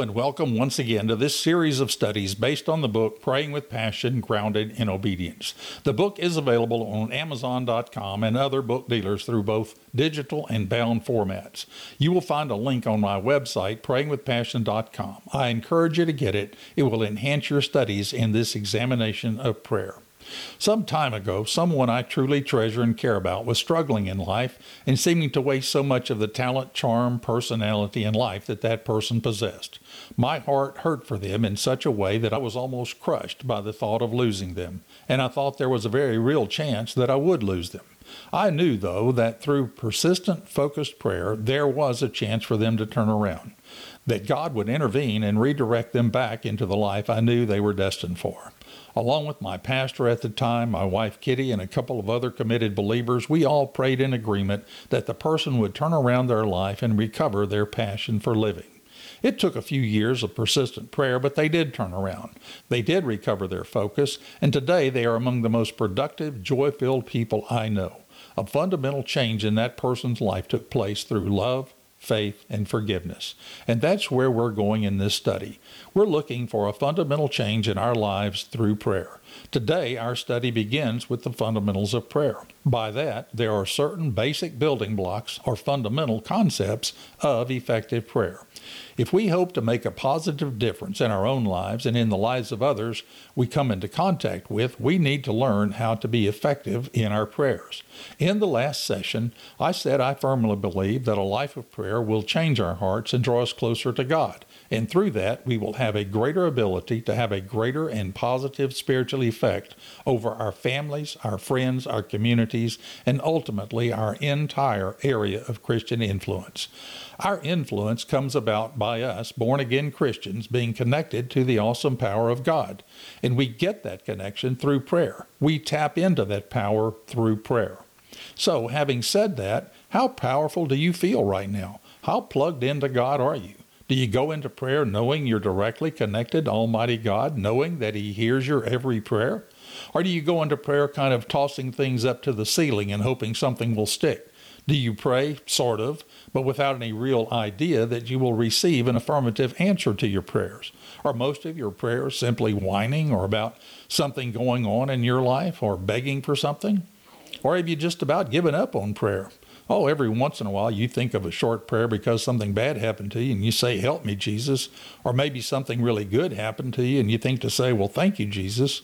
And welcome once again to this series of studies based on the book Praying with Passion Grounded in Obedience. The book is available on Amazon.com and other book dealers through both digital and bound formats. You will find a link on my website, prayingwithpassion.com. I encourage you to get it, it will enhance your studies in this examination of prayer. Some time ago, someone I truly treasure and care about was struggling in life and seeming to waste so much of the talent, charm, personality, and life that that person possessed. My heart hurt for them in such a way that I was almost crushed by the thought of losing them, and I thought there was a very real chance that I would lose them. I knew, though, that through persistent, focused prayer, there was a chance for them to turn around, that God would intervene and redirect them back into the life I knew they were destined for. Along with my pastor at the time, my wife Kitty, and a couple of other committed believers, we all prayed in agreement that the person would turn around their life and recover their passion for living. It took a few years of persistent prayer, but they did turn around. They did recover their focus, and today they are among the most productive, joy filled people I know. A fundamental change in that person's life took place through love, faith, and forgiveness. And that's where we're going in this study. We're looking for a fundamental change in our lives through prayer. Today, our study begins with the fundamentals of prayer. By that, there are certain basic building blocks or fundamental concepts of effective prayer. If we hope to make a positive difference in our own lives and in the lives of others we come into contact with, we need to learn how to be effective in our prayers. In the last session, I said I firmly believe that a life of prayer will change our hearts and draw us closer to God. And through that, we will have a greater ability to have a greater and positive spiritual effect over our families, our friends, our communities, and ultimately our entire area of Christian influence. Our influence comes about by us, born again Christians, being connected to the awesome power of God. And we get that connection through prayer. We tap into that power through prayer. So, having said that, how powerful do you feel right now? How plugged into God are you? Do you go into prayer knowing you're directly connected to Almighty God, knowing that He hears your every prayer? Or do you go into prayer kind of tossing things up to the ceiling and hoping something will stick? Do you pray, sort of, but without any real idea that you will receive an affirmative answer to your prayers? Are most of your prayers simply whining or about something going on in your life or begging for something? Or have you just about given up on prayer? Oh, every once in a while you think of a short prayer because something bad happened to you and you say, Help me, Jesus. Or maybe something really good happened to you and you think to say, Well, thank you, Jesus.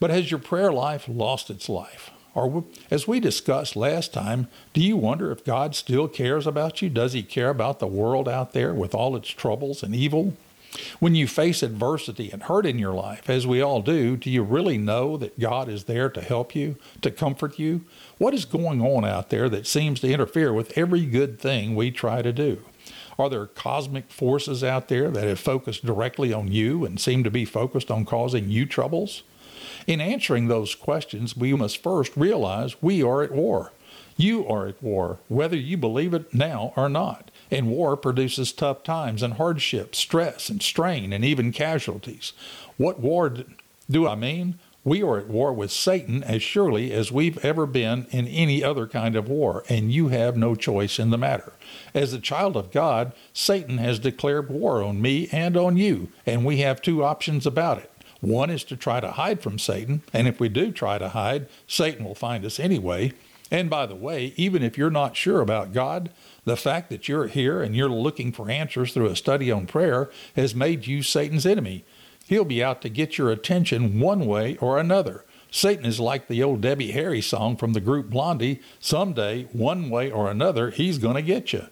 But has your prayer life lost its life? Or, as we discussed last time, do you wonder if God still cares about you? Does He care about the world out there with all its troubles and evil? When you face adversity and hurt in your life, as we all do, do you really know that God is there to help you, to comfort you? What is going on out there that seems to interfere with every good thing we try to do? Are there cosmic forces out there that have focused directly on you and seem to be focused on causing you troubles? In answering those questions, we must first realize we are at war. You are at war, whether you believe it now or not. And war produces tough times and hardship, stress and strain, and even casualties. What war do I mean? We are at war with Satan as surely as we've ever been in any other kind of war, and you have no choice in the matter. As a child of God, Satan has declared war on me and on you, and we have two options about it. One is to try to hide from Satan, and if we do try to hide, Satan will find us anyway. And by the way, even if you're not sure about God, the fact that you're here and you're looking for answers through a study on prayer has made you Satan's enemy. He'll be out to get your attention one way or another. Satan is like the old Debbie Harry song from the group Blondie. Someday, one way or another, he's going to get you.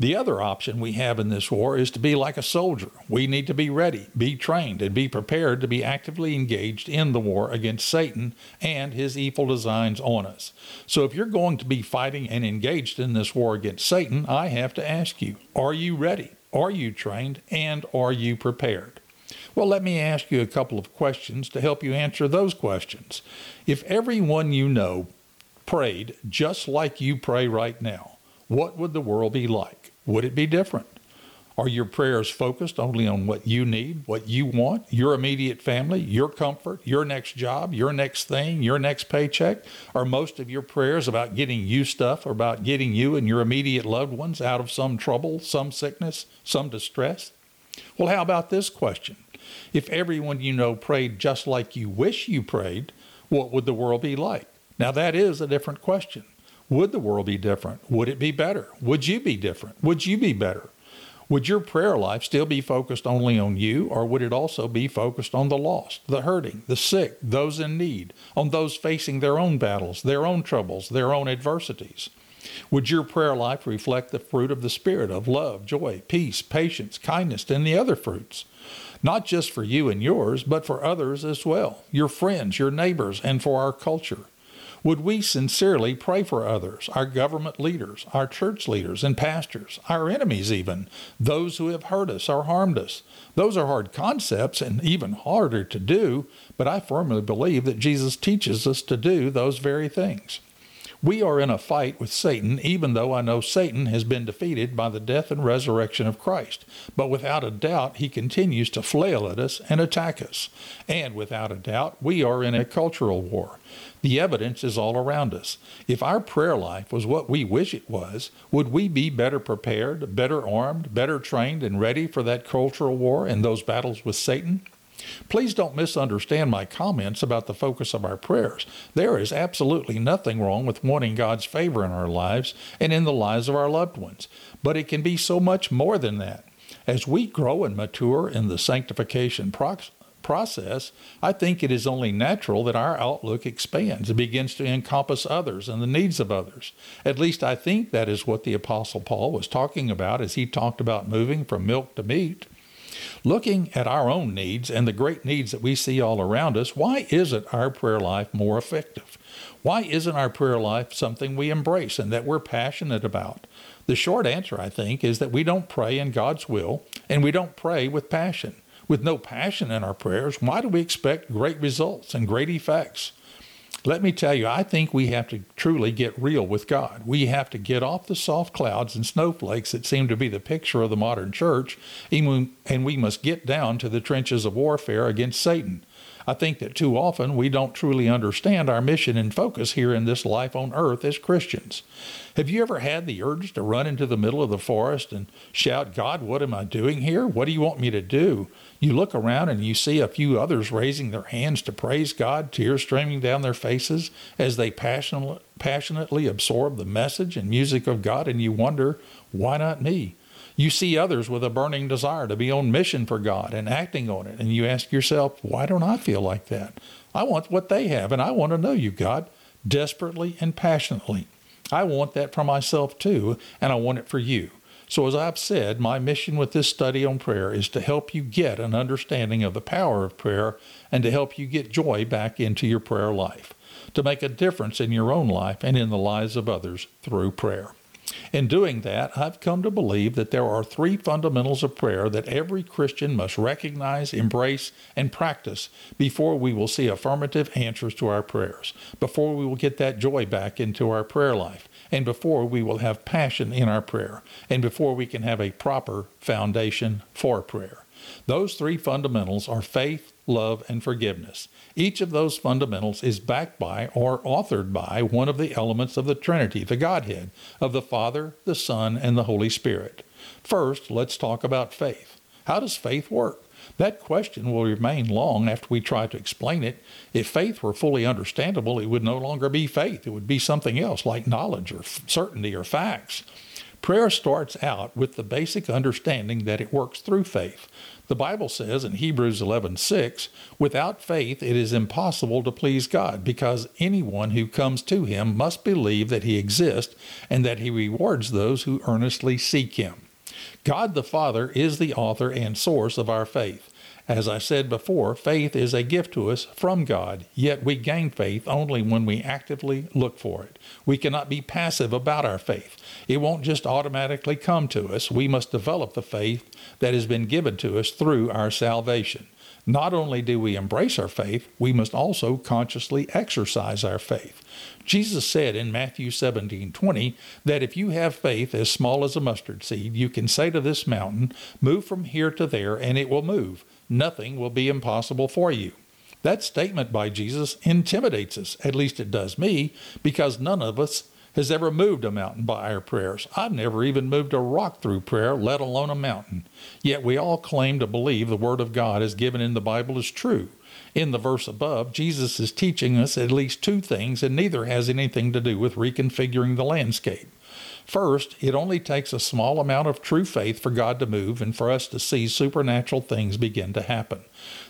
The other option we have in this war is to be like a soldier. We need to be ready, be trained, and be prepared to be actively engaged in the war against Satan and his evil designs on us. So, if you're going to be fighting and engaged in this war against Satan, I have to ask you are you ready? Are you trained? And are you prepared? Well, let me ask you a couple of questions to help you answer those questions. If everyone you know prayed just like you pray right now, what would the world be like? Would it be different? Are your prayers focused only on what you need, what you want, your immediate family, your comfort, your next job, your next thing, your next paycheck? Are most of your prayers about getting you stuff or about getting you and your immediate loved ones out of some trouble, some sickness, some distress? Well, how about this question? If everyone you know prayed just like you wish you prayed, what would the world be like? Now, that is a different question. Would the world be different? Would it be better? Would you be different? Would you be better? Would your prayer life still be focused only on you, or would it also be focused on the lost, the hurting, the sick, those in need, on those facing their own battles, their own troubles, their own adversities? Would your prayer life reflect the fruit of the Spirit of love, joy, peace, patience, kindness, and the other fruits? Not just for you and yours, but for others as well, your friends, your neighbors, and for our culture. Would we sincerely pray for others, our government leaders, our church leaders and pastors, our enemies, even, those who have hurt us or harmed us? Those are hard concepts and even harder to do, but I firmly believe that Jesus teaches us to do those very things. We are in a fight with Satan, even though I know Satan has been defeated by the death and resurrection of Christ. But without a doubt, he continues to flail at us and attack us. And without a doubt, we are in a cultural war. The evidence is all around us. If our prayer life was what we wish it was, would we be better prepared, better armed, better trained, and ready for that cultural war and those battles with Satan? Please don't misunderstand my comments about the focus of our prayers. There is absolutely nothing wrong with wanting God's favor in our lives and in the lives of our loved ones, but it can be so much more than that. As we grow and mature in the sanctification process, I think it is only natural that our outlook expands and begins to encompass others and the needs of others. At least I think that is what the Apostle Paul was talking about as he talked about moving from milk to meat. Looking at our own needs and the great needs that we see all around us, why isn't our prayer life more effective? Why isn't our prayer life something we embrace and that we're passionate about? The short answer, I think, is that we don't pray in God's will and we don't pray with passion. With no passion in our prayers, why do we expect great results and great effects? Let me tell you, I think we have to truly get real with God. We have to get off the soft clouds and snowflakes that seem to be the picture of the modern church, and we must get down to the trenches of warfare against Satan. I think that too often we don't truly understand our mission and focus here in this life on earth as Christians. Have you ever had the urge to run into the middle of the forest and shout, God, what am I doing here? What do you want me to do? You look around and you see a few others raising their hands to praise God, tears streaming down their faces as they passionately absorb the message and music of God, and you wonder, why not me? You see others with a burning desire to be on mission for God and acting on it, and you ask yourself, why don't I feel like that? I want what they have, and I want to know you, God, desperately and passionately. I want that for myself too, and I want it for you. So, as I've said, my mission with this study on prayer is to help you get an understanding of the power of prayer and to help you get joy back into your prayer life, to make a difference in your own life and in the lives of others through prayer. In doing that, I've come to believe that there are three fundamentals of prayer that every Christian must recognize, embrace, and practice before we will see affirmative answers to our prayers, before we will get that joy back into our prayer life, and before we will have passion in our prayer, and before we can have a proper foundation for prayer. Those three fundamentals are faith, love, and forgiveness. Each of those fundamentals is backed by or authored by one of the elements of the Trinity, the Godhead, of the Father, the Son, and the Holy Spirit. First, let's talk about faith. How does faith work? That question will remain long after we try to explain it. If faith were fully understandable, it would no longer be faith. It would be something else like knowledge or certainty or facts. Prayer starts out with the basic understanding that it works through faith. The Bible says in Hebrews 11:6, "Without faith it is impossible to please God, because anyone who comes to him must believe that he exists and that he rewards those who earnestly seek him." God the Father is the author and source of our faith. As I said before, faith is a gift to us from God, yet we gain faith only when we actively look for it. We cannot be passive about our faith. It won't just automatically come to us. We must develop the faith that has been given to us through our salvation. Not only do we embrace our faith, we must also consciously exercise our faith. Jesus said in Matthew 17 20 that if you have faith as small as a mustard seed, you can say to this mountain, Move from here to there, and it will move. Nothing will be impossible for you. That statement by Jesus intimidates us, at least it does me, because none of us has ever moved a mountain by our prayers. I've never even moved a rock through prayer, let alone a mountain. Yet we all claim to believe the Word of God as given in the Bible is true. In the verse above, Jesus is teaching us at least two things, and neither has anything to do with reconfiguring the landscape. First, it only takes a small amount of true faith for God to move and for us to see supernatural things begin to happen.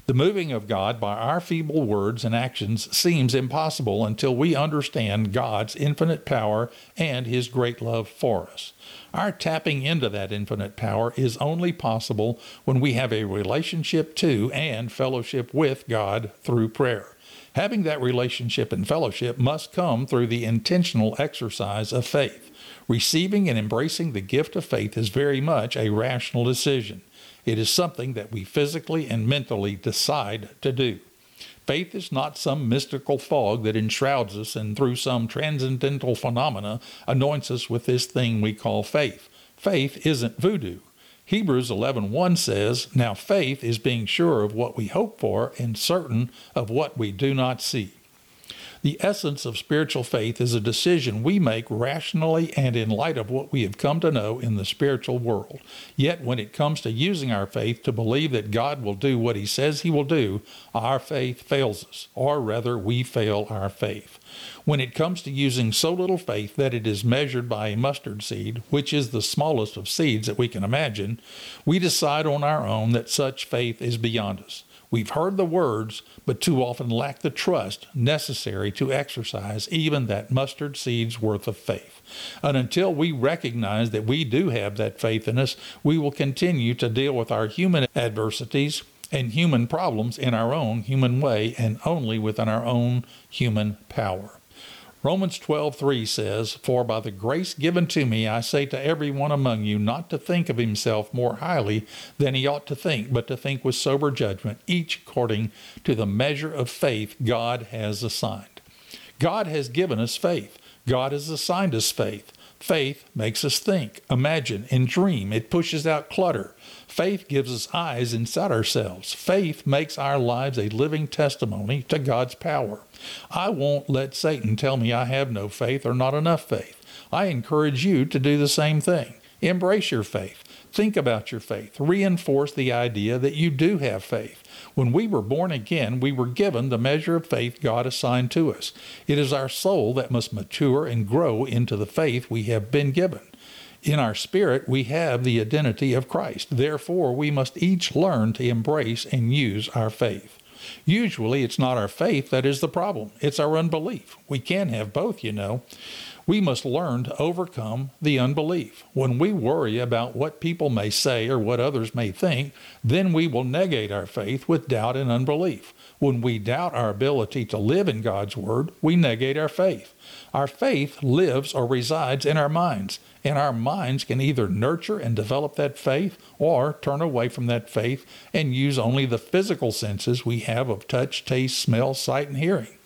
The moving of God by our feeble words and actions seems impossible until we understand God's infinite power and His great love for us. Our tapping into that infinite power is only possible when we have a relationship to and fellowship with God through prayer. Having that relationship and fellowship must come through the intentional exercise of faith. Receiving and embracing the gift of faith is very much a rational decision. It is something that we physically and mentally decide to do. Faith is not some mystical fog that enshrouds us and through some transcendental phenomena anoints us with this thing we call faith. Faith isn't voodoo. Hebrews 11:1 says, "Now faith is being sure of what we hope for and certain of what we do not see." The essence of spiritual faith is a decision we make rationally and in light of what we have come to know in the spiritual world. Yet, when it comes to using our faith to believe that God will do what He says He will do, our faith fails us, or rather, we fail our faith. When it comes to using so little faith that it is measured by a mustard seed, which is the smallest of seeds that we can imagine, we decide on our own that such faith is beyond us. We've heard the words, but too often lack the trust necessary to exercise even that mustard seed's worth of faith. And until we recognize that we do have that faith in us, we will continue to deal with our human adversities and human problems in our own human way and only within our own human power. Romans 12:3 says, "For by the grace given to me I say to every one among you not to think of himself more highly than he ought to think, but to think with sober judgment, each according to the measure of faith God has assigned." God has given us faith. God has assigned us faith. Faith makes us think, imagine, and dream. It pushes out clutter. Faith gives us eyes inside ourselves. Faith makes our lives a living testimony to God's power. I won't let Satan tell me I have no faith or not enough faith. I encourage you to do the same thing. Embrace your faith. Think about your faith. Reinforce the idea that you do have faith. When we were born again, we were given the measure of faith God assigned to us. It is our soul that must mature and grow into the faith we have been given. In our spirit, we have the identity of Christ. Therefore, we must each learn to embrace and use our faith. Usually, it's not our faith that is the problem, it's our unbelief. We can have both, you know. We must learn to overcome the unbelief. When we worry about what people may say or what others may think, then we will negate our faith with doubt and unbelief. When we doubt our ability to live in God's Word, we negate our faith. Our faith lives or resides in our minds, and our minds can either nurture and develop that faith or turn away from that faith and use only the physical senses we have of touch, taste, smell, sight, and hearing.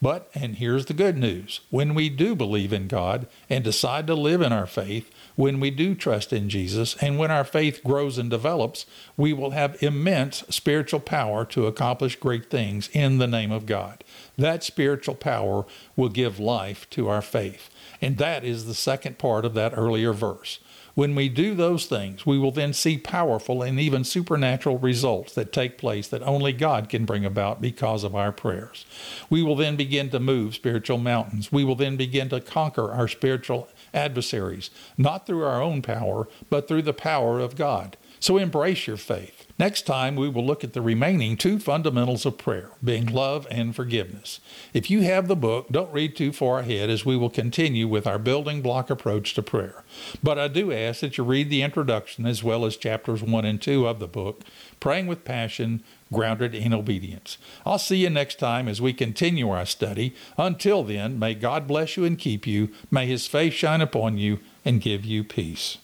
But, and here's the good news when we do believe in God and decide to live in our faith, when we do trust in Jesus, and when our faith grows and develops, we will have immense spiritual power to accomplish great things in the name of God. That spiritual power will give life to our faith. And that is the second part of that earlier verse. When we do those things, we will then see powerful and even supernatural results that take place that only God can bring about because of our prayers. We will then begin to move spiritual mountains. We will then begin to conquer our spiritual adversaries, not through our own power, but through the power of God. So embrace your faith. Next time, we will look at the remaining two fundamentals of prayer, being love and forgiveness. If you have the book, don't read too far ahead as we will continue with our building block approach to prayer. But I do ask that you read the introduction as well as chapters 1 and 2 of the book, Praying with Passion, Grounded in Obedience. I'll see you next time as we continue our study. Until then, may God bless you and keep you. May his face shine upon you and give you peace.